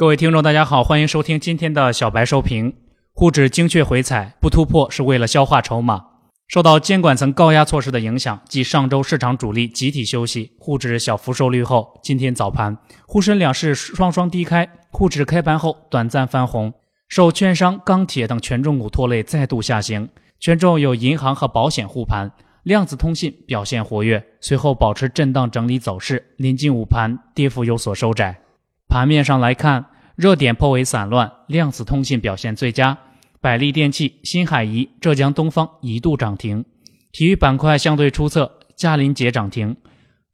各位听众，大家好，欢迎收听今天的小白收评。沪指精确回踩不突破，是为了消化筹码。受到监管层高压措施的影响，继上周市场主力集体休息，沪指小幅收绿后，今天早盘沪深两市双双低开，沪指开盘后短暂翻红，受券商、钢铁等权重股拖累，再度下行。权重有银行和保险护盘，量子通信表现活跃，随后保持震荡整理走势，临近午盘跌幅有所收窄。盘面上来看，热点颇为散乱，量子通信表现最佳，百利电器、新海怡、浙江东方一度涨停。体育板块相对出色，嘉林节涨停，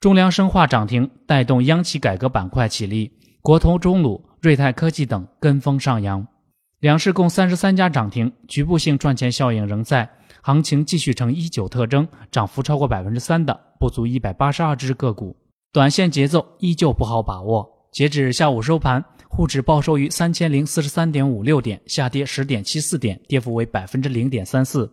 中粮生化涨停，带动央企改革板块起立，国投中鲁、瑞泰科技等跟风上扬。两市共三十三家涨停，局部性赚钱效应仍在，行情继续呈一九特征，涨幅超过百分之三的不足一百八十二只个股，短线节奏依旧不好把握。截止下午收盘，沪指报收于三千零四十三点五六点，下跌十点七四点，跌幅为百分之零点三四。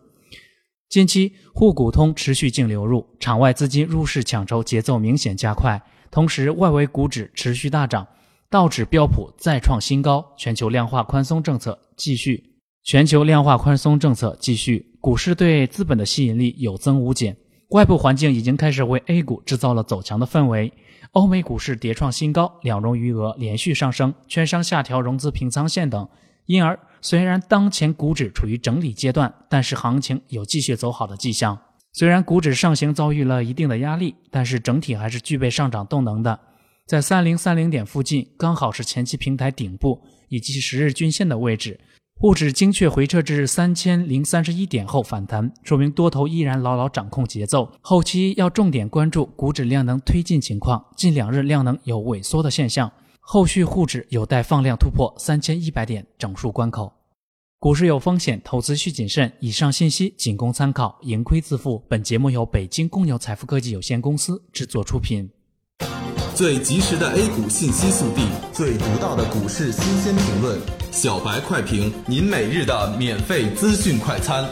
近期沪股通持续净流入，场外资金入市抢筹节奏明显加快，同时外围股指持续大涨，道指标普再创新高，全球量化宽松政策继续，全球量化宽松政策继续，股市对资本的吸引力有增无减，外部环境已经开始为 A 股制造了走强的氛围。欧美股市跌创新高，两融余额连续上升，券商下调融资平仓线等，因而虽然当前股指处于整理阶段，但是行情有继续走好的迹象。虽然股指上行遭遇了一定的压力，但是整体还是具备上涨动能的。在三零三零点附近，刚好是前期平台顶部以及十日均线的位置。沪指精确回撤至三千零三十一点后反弹，说明多头依然牢牢掌控节奏。后期要重点关注股指量能推进情况，近两日量能有萎缩的现象，后续沪指有待放量突破三千一百点整数关口。股市有风险，投资需谨慎。以上信息仅供参考，盈亏自负。本节目由北京公牛财富科技有限公司制作出品。最及时的 A 股信息速递，最独到的股市新鲜评论，小白快评，您每日的免费资讯快餐。